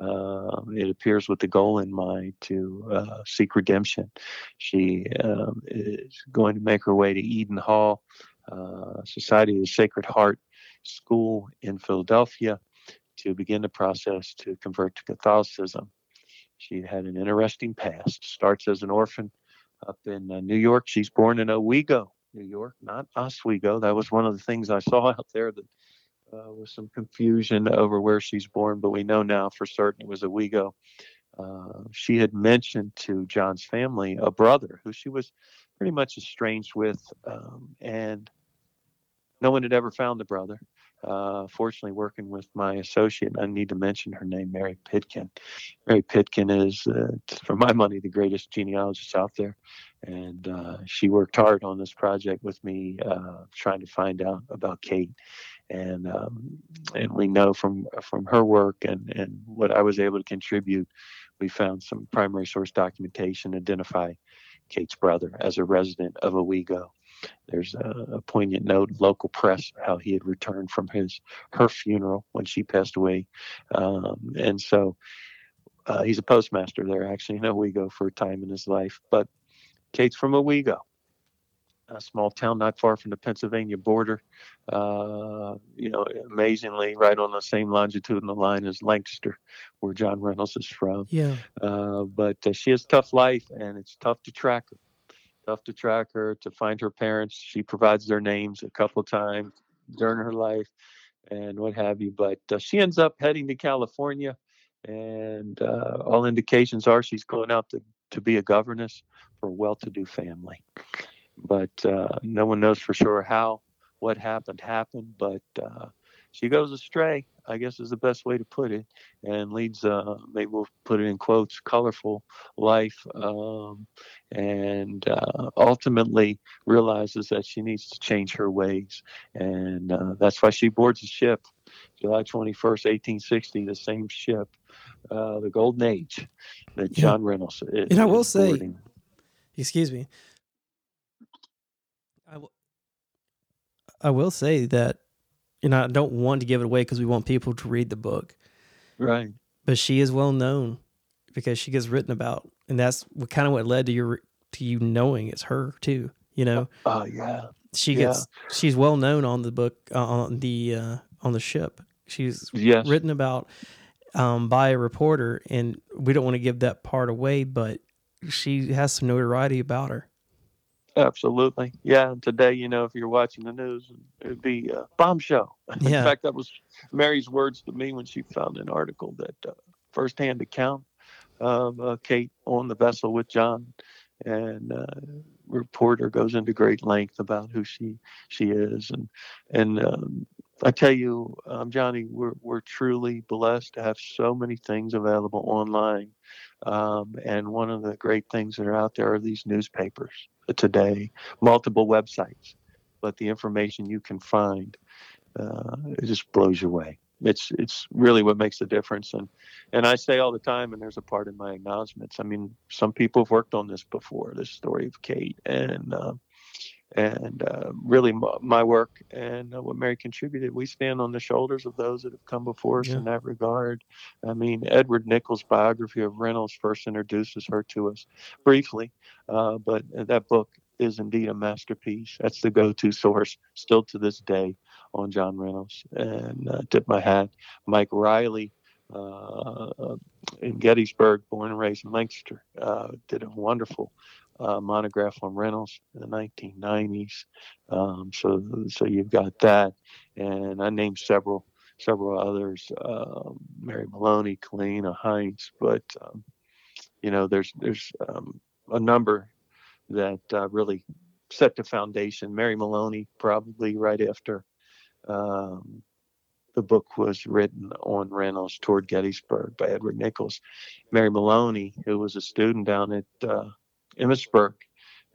Uh, it appears with the goal in mind to uh, seek redemption. She um, is going to make her way to Eden Hall, Society of the Sacred Heart School in Philadelphia to begin the process to convert to Catholicism. She had an interesting past. Starts as an orphan up in uh, New York. She's born in Owego, New York, not Oswego. That was one of the things I saw out there that uh, was some confusion over where she's born, but we know now for certain it was Owego. Uh, she had mentioned to John's family a brother who she was pretty much estranged with, um, and no one had ever found the brother. Uh, fortunately, working with my associate, I need to mention her name, Mary Pitkin. Mary Pitkin is, uh, for my money, the greatest genealogist out there, and uh, she worked hard on this project with me, uh, trying to find out about Kate. And um, and we know from from her work and and what I was able to contribute, we found some primary source documentation identify Kate's brother as a resident of Owego. There's a, a, poignant note, local press, how he had returned from his her funeral when she passed away, um, and so Uh, he's a postmaster there, actually, in Owego for a time in his life. But Kate's from Owego, a small town not far from the Pennsylvania border. Uh, you know, amazingly, right on the same longitudinal line as Lancaster, where John Reynolds is from. Yeah. Uh, but uh, she has tough life, and it's tough to track her. Tough to track her, to find her parents. She provides their names a couple of times during her life, and what have you. But uh, she ends up heading to California, and uh, all indications are she's going out to to be a governess for a well-to-do family but uh, no one knows for sure how what happened happened. But uh, she goes astray, I guess is the best way to put it, and leads, uh, maybe we'll put it in quotes, colorful life, um, and uh, ultimately realizes that she needs to change her ways, and uh, that's why she boards a ship. July 21st, 1860, the same ship, uh, the Golden Age, that John yeah. Reynolds is. And I will say, boarding. excuse me, I will say that, you know, I don't want to give it away because we want people to read the book. Right. But she is well known because she gets written about, and that's what kind of what led to your to you knowing it's her too. You know. Oh uh, yeah. She gets. Yeah. She's well known on the book uh, on the uh, on the ship. She's yes. written about um, by a reporter, and we don't want to give that part away, but she has some notoriety about her. Absolutely. Yeah. Today, you know, if you're watching the news, it'd be a bombshell. Yeah. In fact, that was Mary's words to me when she found an article that uh, firsthand account of uh, Kate on the vessel with John. And uh, reporter goes into great length about who she she is. And and um, I tell you, um, Johnny, we're, we're truly blessed to have so many things available online. Um, and one of the great things that are out there are these newspapers today, multiple websites, but the information you can find, uh, it just blows you away. It's it's really what makes the difference, and and I say all the time, and there's a part in my acknowledgments. I mean, some people have worked on this before, this story of Kate, and uh, and uh, really my work and uh, what Mary contributed. We stand on the shoulders of those that have come before us yeah. in that regard. I mean, Edward Nichols' biography of Reynolds first introduces her to us briefly, uh, but that book is indeed a masterpiece. That's the go-to source still to this day on John Reynolds. And uh, tip my hat, Mike Riley. Uh, in Gettysburg, born and raised in Lancaster, uh, did a wonderful uh, monograph on Reynolds in the 1990s. Um, so, so you've got that, and I named several several others: uh, Mary Maloney, Kalina Heinz. But um, you know, there's there's um, a number that uh, really set the foundation. Mary Maloney, probably right after um, the book was written on Reynolds toward Gettysburg by Edward Nichols. Mary Maloney, who was a student down at uh, Emmitsburg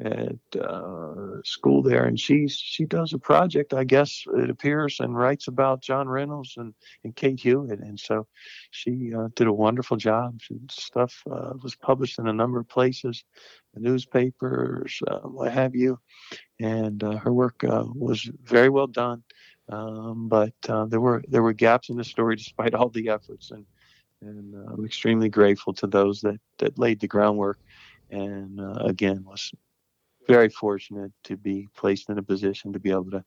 at uh, school there, and she she does a project, I guess it appears, and writes about John Reynolds and, and Kate Hewitt, and so she uh, did a wonderful job. She, stuff uh, was published in a number of places, the newspapers, uh, what have you, and uh, her work uh, was very well done. Um, but there were there were gaps in the story despite all the efforts, and and I'm extremely grateful to those that that laid the groundwork and uh, again was very fortunate to be placed in a position to be able to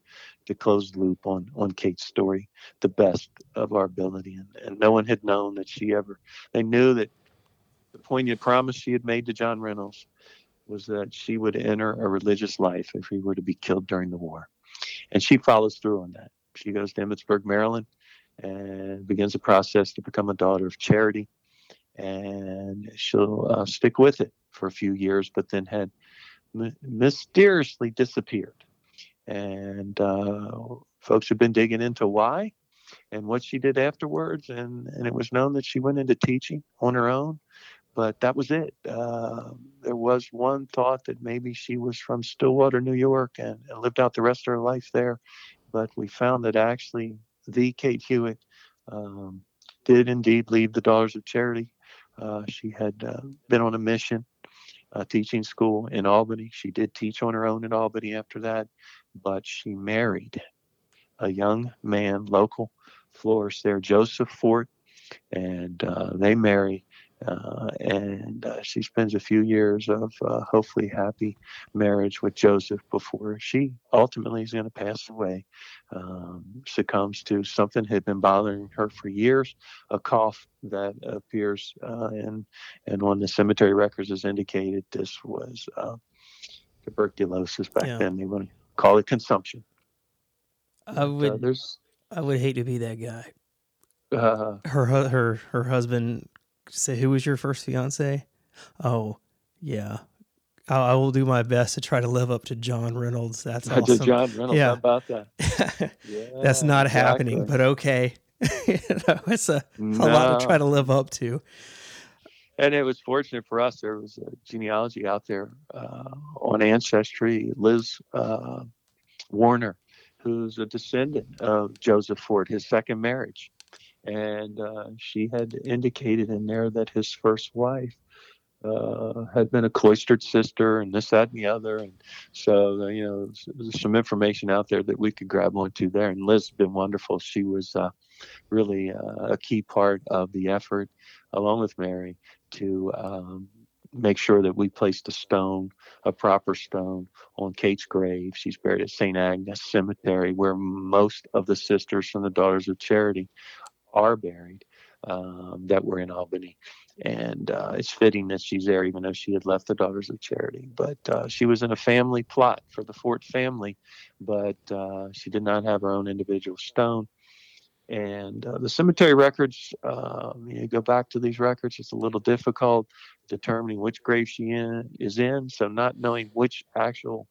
to close the loop on on Kate's story the best of our ability. And, and no one had known that she ever they knew that the poignant promise she had made to John Reynolds was that she would enter a religious life if he were to be killed during the war. And she follows through on that. She goes to Emmitsburg Maryland and begins a process to become a daughter of charity and she'll uh, stick with it for a few years, but then had mysteriously disappeared. And uh, folks have been digging into why and what she did afterwards, and, and it was known that she went into teaching on her own. But that was it. Uh, there was one thought that maybe she was from Stillwater, New York, and, and lived out the rest of her life there. But we found that actually the Kate Hewitt um, did indeed leave the Daughters of Charity she had uh, been on a mission, uh, teaching school in Albany. She did teach on her own in Albany after that, but she married a young man, local florist there, Joseph Fort, and uh, they marry. Uh, and uh, she spends a few years of uh, hopefully happy marriage with Joseph before she ultimately is going to pass away. Um, succumbs to something had been bothering her for years, a cough that appears uh, in and on the cemetery records has indicated this was uh, tuberculosis back yeah. then. They want to call it consumption. I uh, would. I would hate to be that guy. Uh, her her her husband say who was your first fiance? Oh, yeah. I, I will do my best to try to live up to John Reynolds. That's awesome. To John Reynolds. Yeah. How about that? yeah, That's not exactly. happening, but okay. you know, it's a, no. a lot to try to live up to. And it was fortunate for us. There was a genealogy out there uh, on Ancestry. Liz uh, Warner, who's a descendant of Joseph Fort, his second marriage and uh, she had indicated in there that his first wife uh, had been a cloistered sister and this, that, and the other. And so, uh, you know, there's some information out there that we could grab onto there. And Liz has been wonderful. She was uh, really uh, a key part of the effort, along with Mary, to um, make sure that we placed a stone, a proper stone, on Kate's grave. She's buried at St. Agnes Cemetery, where most of the sisters from the Daughters of Charity are buried um, that were in Albany. And uh, it's fitting that she's there, even though she had left the Daughters of Charity. But uh, she was in a family plot for the Fort family, but uh, she did not have her own individual stone. And uh, the cemetery records, um, you go back to these records, it's a little difficult determining which grave she in, is in. So, not knowing which actual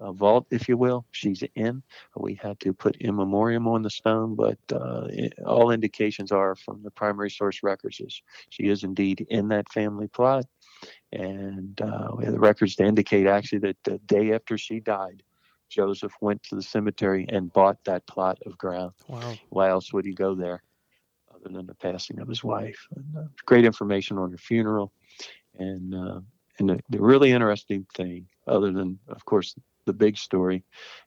uh, vault, if you will. She's in. We had to put in memoriam on the stone, but uh, it, all indications are from the primary source records is she is indeed in that family plot. And uh, we have the records to indicate actually that the day after she died, Joseph went to the cemetery and bought that plot of ground. Wow. Why else would he go there other than the passing of his wife? And, uh, great information on her funeral. And, uh, and the, the really interesting thing, other than, of course, the big story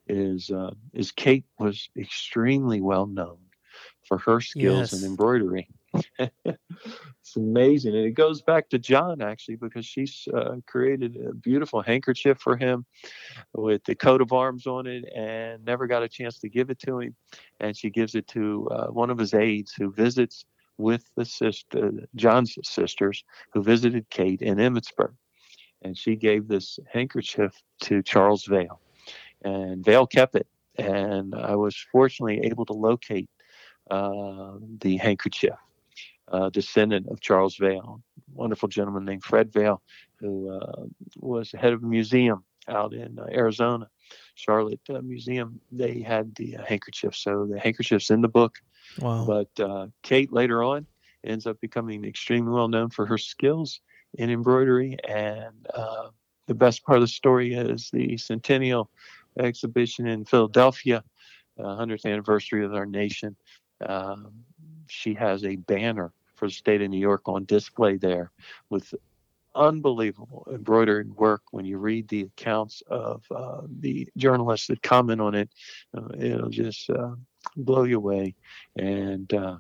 is uh, is Kate was extremely well known for her skills yes. in embroidery. it's amazing, and it goes back to John actually because she's uh, created a beautiful handkerchief for him with the coat of arms on it, and never got a chance to give it to him. And she gives it to uh, one of his aides who visits with the sister, John's sisters, who visited Kate in Emmitsburg and she gave this handkerchief to Charles Veil, and Veil kept it. And I was fortunately able to locate uh, the handkerchief, uh, descendant of Charles Veil, wonderful gentleman named Fred Veil, who uh, was head of a museum out in uh, Arizona, Sharlot uh, Museum. They had the uh, handkerchief, so the handkerchief's in the book. Wow. But Kate later on ends up becoming extremely well known for her skills in embroidery. And uh, the best part of the story is the Centennial exhibition in Philadelphia, uh, 100th anniversary of our nation. Um, she has a banner for the state of New York on display there with unbelievable embroidered work. When you read the accounts of uh, the journalists that comment on it, uh, it'll just uh, blow you away. And uh,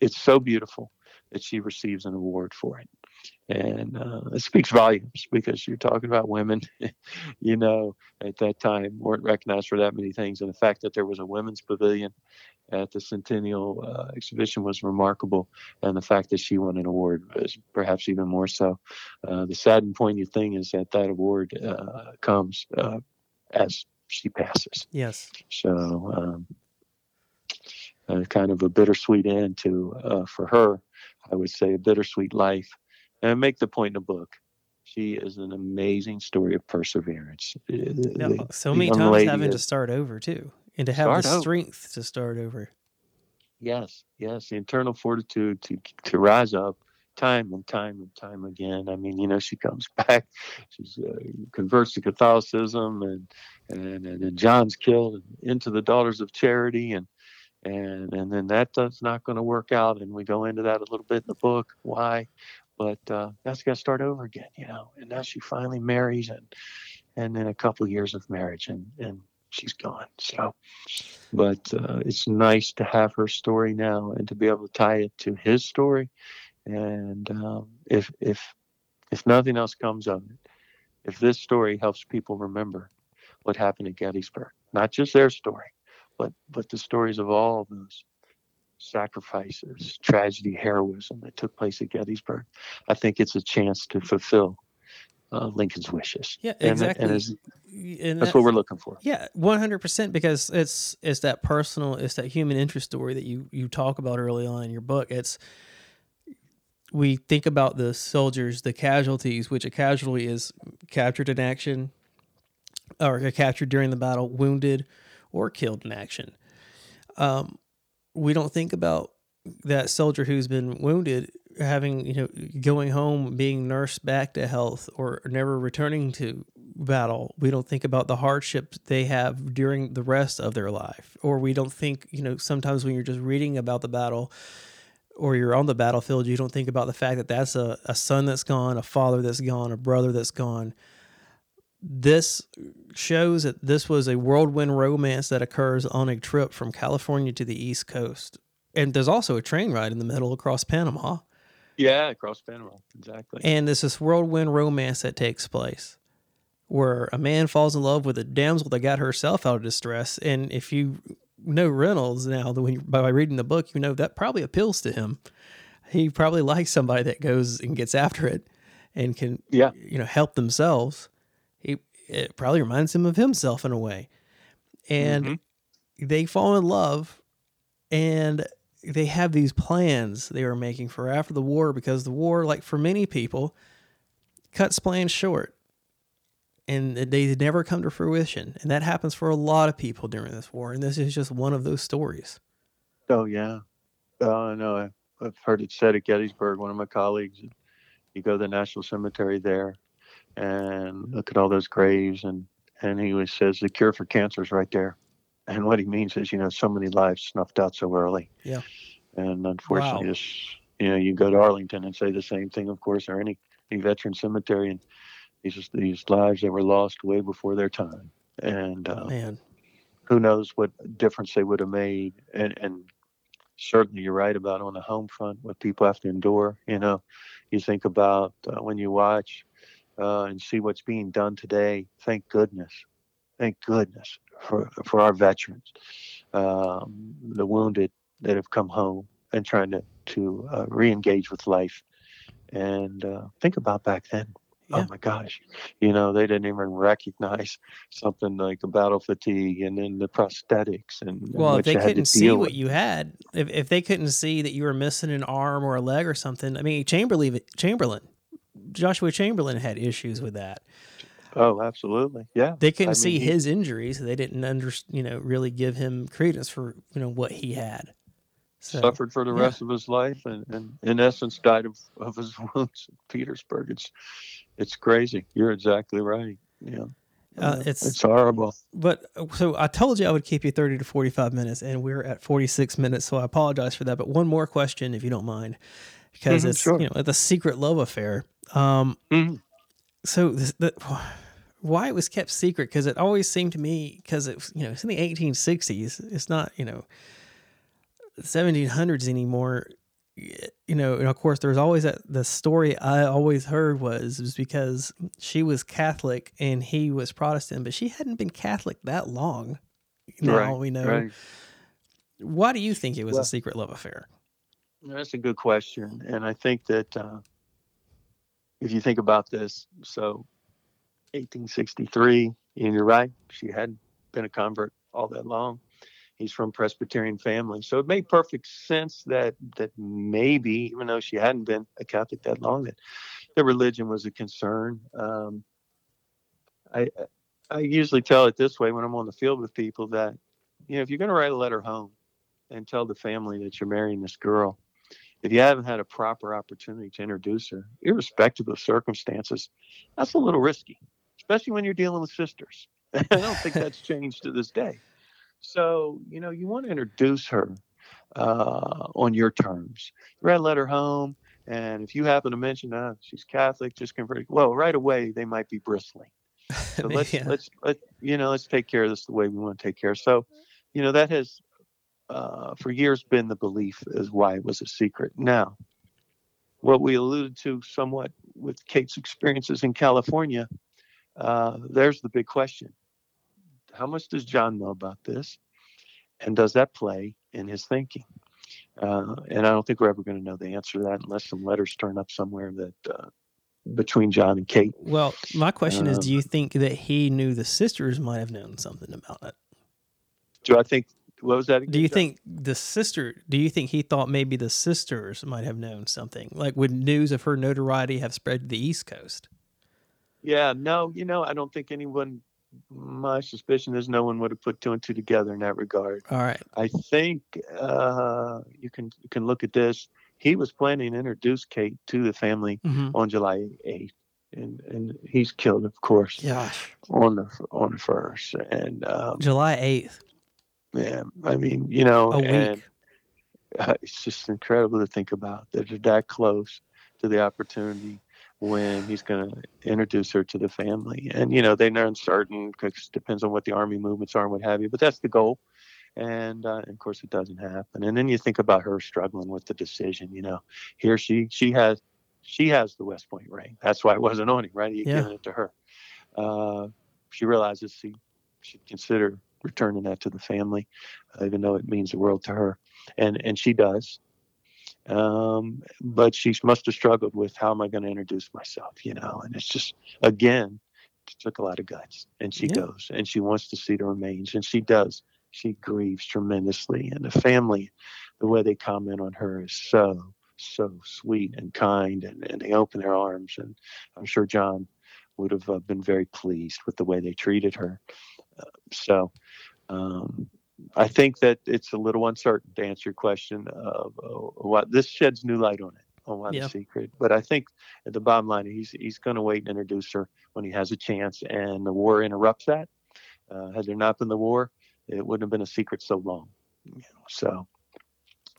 it's so beautiful that she receives an award for it and uh, it speaks volumes because you're talking about women, you know, at that time weren't recognized for that many things, and the fact that there was a women's pavilion at the Centennial uh, exhibition was remarkable, and the fact that she won an award was perhaps even more so. Uh, the sad and poignant thing is that that award uh, comes uh, as she passes. Yes. So. Um, kind of a bittersweet end to uh, for her, I would say a bittersweet life and I make the point in the book. She is an amazing story of perseverance. No, so many times having to start over too, and to have the strength over. to start over. Yes, yes, the internal fortitude to to rise up time and time and time again. I mean, you know, she comes back, she uh, converts to Catholicism, and and and then John's killed and into the Daughters of Charity, and and and then that that's not going to work out, and we go into that a little bit in the book. Why? But uh, that's got to start over again, you know. And now she finally marries, and and then a couple years of marriage, and and she's gone. So, but uh, it's nice to have her story now and to be able to tie it to his story, And um, if if if nothing else comes of it, if this story helps people remember what happened at Gettysburg, not just their story, but but the stories of all of those sacrifices, tragedy, heroism that took place at Gettysburg, I think it's a chance to fulfill uh, Lincoln's wishes. Yeah, exactly. And, and, and that's what we're looking for. Yeah, one hundred percent. Because it's it's that personal, it's that human interest story that you you talk about early on in your book. It's we think about the soldiers, the casualties, which a casualty is captured in action, or captured during the battle, wounded, or killed in action. Um, we don't think about that soldier who's been wounded having you know going home being nursed back to health or never returning to battle. We don't think about the hardships they have during the rest of their life. Or we don't think you know sometimes when you're just reading about the battle or you're on the battlefield you don't think about the fact that that's a, a son that's gone a father that's gone a brother that's gone this shows that this was a whirlwind romance that occurs on a trip from California to the East Coast. And there's also a train ride in the middle across Panama. Yeah, across Panama, exactly. And there's this whirlwind romance that takes place where a man falls in love with a damsel that got herself out of distress. And if you know Reynolds now, by reading the book, you know that probably appeals to him. He probably likes somebody that goes and gets after it and can, yeah. you know, help themselves it probably reminds him of himself in a way. And mm-hmm. they fall in love and they have these plans they were making for after the war because the war, like for many people, cuts plans short and they never come to fruition. And that happens for a lot of people during this war. And this is just one of those stories. Oh, yeah. Oh, no. I've heard it said at Gettysburg, one of my colleagues, you go to the National Cemetery there, and look at all those graves and and he was says the cure for cancer is right there. And what he means is you know so many lives snuffed out so early. Yeah. And unfortunately wow. this you know you go to arlington and say the same thing of course or any, any veteran cemetery and these these lives that were lost way before their time. And uh, man. who knows what difference they would have made and and certainly you're right about on the home front what people have to endure you know. You think about uh, when you watch uh, and see what's being done today. Thank goodness. Thank goodness for, for our veterans, um, the wounded that have come home and trying to, to uh, re engage with life. And uh, think about back then. Oh yeah. Oh my gosh, you know, they didn't even recognize something like the battle fatigue and then the prosthetics and well, if they couldn't see what you had, if, if they couldn't see that you were missing an arm or a leg or something, I mean, Chamberlain, Chamberlain Joshua Chamberlain had issues with that. Oh, absolutely. Yeah. They couldn't I see mean, his injuries. They didn't under, you know, really give him credence for, you know, what he had. So, suffered for the yeah. rest of his life and, and in essence died of, of his wounds in Petersburg. It's it's crazy. You're exactly right. Yeah. Uh, it's it's horrible. But so I told you I would keep you 30 to 45 minutes and we're at 46 minutes, so I apologize for that. But one more question if you don't mind because mm-hmm, it's sure. you know the secret love affair. Um, mm-hmm. So this, the, why it was kept secret? Because it always seemed to me because it you know it's in the 1860s. It's not you know 1700s anymore. You know, and of course, there's always that the story I always heard was was because she was Catholic and he was Protestant, but she hadn't been Catholic that long. Now right, we know. Right. Why do you think it was well, a secret love affair? That's a good question, and I think that uh, if you think about this, so 1863, and you're right, she hadn't been a convert all that long. He's from Presbyterian family, so it made perfect sense that that maybe, even though she hadn't been a Catholic that long, that the religion was a concern. Um, I I usually tell it this way when I'm on the field with people that you know if you're going to write a letter home and tell the family that you're marrying this girl, if you haven't had a proper opportunity to introduce her, irrespective of circumstances, that's a little risky, especially when you're dealing with sisters. I don't think that's changed to this day. So, you know, you want to introduce her uh, on your terms. A letter home, and if you happen to mention, uh, she's Catholic, just converted, well, right away they might be bristling. So let's yeah. let's let you know let's take care of this the way we want to take care. So, you know, that has uh, for years been the belief is why it was a secret. Now, what we alluded to somewhat with Kate's experiences in California, uh, there's the big question. How much does John know about this? And does that play in his thinking? Uh, and I don't think we're ever going to know the answer to that unless some letters turn up somewhere that uh, between John and Kate. Well, my question is, do you think that he knew the sisters might have known something about it? Do I think what was that? Again? Do you think the sister? Do you think he thought maybe the sisters might have known something? Like, would news of her notoriety have spread to the East Coast? Yeah, no, you know, I don't think anyone. My suspicion is no one would have put two and two together in that regard. All right. I think uh, you can you can look at this. He was planning to introduce Kate to the family mm-hmm. on July eighth, and and he's killed, of course. Gosh. On the on the first and um, July eighth. Yeah, I mean, you know, a and uh, it's just incredible to think about that they're that close to the opportunity when he's going to introduce her to the family. And you know, they're uncertain because it depends on what the army movements are and what have you. But that's the goal. And, uh, and of course, it doesn't happen. And then you think about her struggling with the decision. You know, here she she has she has the West Point ring. That's why it wasn't on him, right? He yeah. given it to her. Uh, she realizes she should consider returning that to the family, uh, even though it means the world to her, and and she does. Um, but she must have struggled with how am I going to introduce myself, you know? And it's just again, it took a lot of guts, and she yeah. goes and she wants to see the remains, and she does. She grieves tremendously, and the family, the way they comment on her is so so sweet and kind, and, and they open their arms, and I'm sure John would have uh, been very pleased with the way they treated her. Uh, so um, I think that it's a little uncertain to answer your question of uh, what this sheds new light on it on why the secret. But I think at the bottom line, he's he's going to wait and introduce her when he has a chance, and the war interrupts that. Uh, had there not been the war, it wouldn't have been a secret so long. You know, so,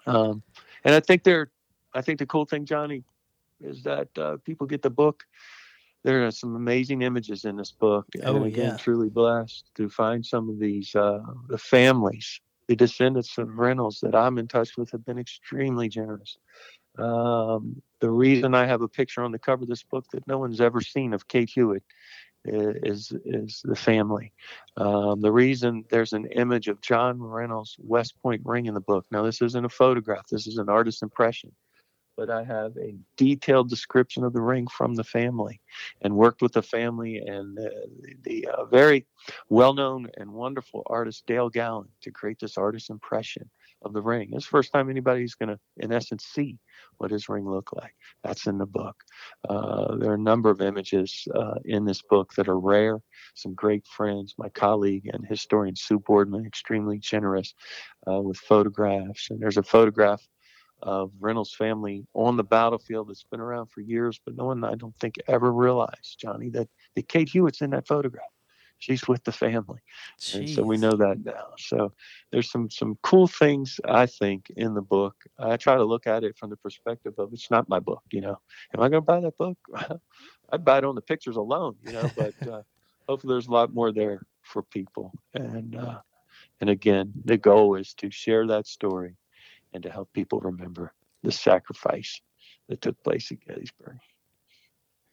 um, and I think they're, I think the cool thing, Johnny, is that uh, people get the book there are some amazing images in this book. And oh, again, yeah. truly blessed to find some of these uh, the families, the descendants of Reynolds that I'm in touch with have been extremely generous. Um, the reason I have a picture on the cover of this book that no one's ever seen of Kate Hewitt is is the family. Um, the reason there's an image of John Reynolds West Point ring in the book. Now this isn't a photograph. This is an artist's impression but I have a detailed description of the ring from the family and worked with the family and uh, the uh, very well known and wonderful artist Dale Gallon to create this artist impression of the ring. It's the first time anybody's going to, in essence, see what his ring looked like. That's in the book. Uh, there are a number of images uh, in this book that are rare. Some great friends, my colleague and historian Sue Boardman, extremely generous uh, with photographs. And there's a photograph of Reynolds family on the battlefield that's been around for years, but no one, I don't think, ever realized, Johnny, that, that Kate Hewitt's in that photograph. She's with the family, Jeez. and so we know that now. So there's some some cool things I think in the book. I try to look at it from the perspective of it's not my book. You know, am I going to buy that book? I'd buy it on the pictures alone. You know, but uh, hopefully there's a lot more there for people. And uh, and again, the goal is to share that story and to help people remember the sacrifice that took place at Gettysburg.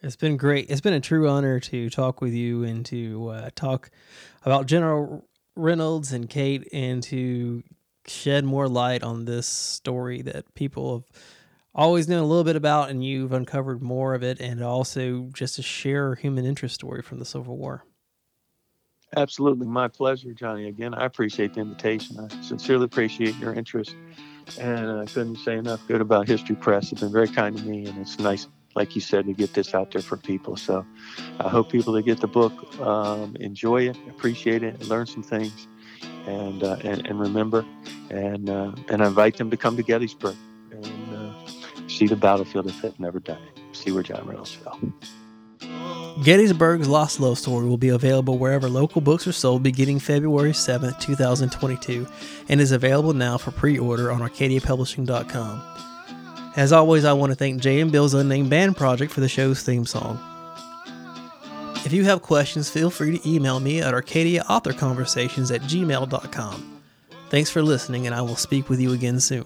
It's been great. It's been a true honor to talk with you and to uh, talk about General Reynolds and Kate and to shed more light on this story that people have always known a little bit about and you've uncovered more of it and also just to share human interest story from the Civil War. Absolutely. My pleasure, Johnny. Again, I appreciate the invitation. I sincerely appreciate your interest and I couldn't say enough good about History Press. They've been very kind to me, and it's nice, like you said, to get this out there for people. So I hope people that get the book um, enjoy it, appreciate it, learn some things, and uh, and, and, remember, and uh, and I invite them to come to Gettysburg and uh, see the battlefield if they've never done it, see where John Reynolds fell. Gettysburg's Lost Love Story will be available wherever local books are sold beginning February 7th, 2022, and is available now for pre order on ArcadiaPublishing.com. As always, I want to thank Jay and Bill's Unnamed Band Project for the show's theme song. If you have questions, feel free to email me at ArcadiaAuthorConversations at gmail.com. Thanks for listening, and I will speak with you again soon.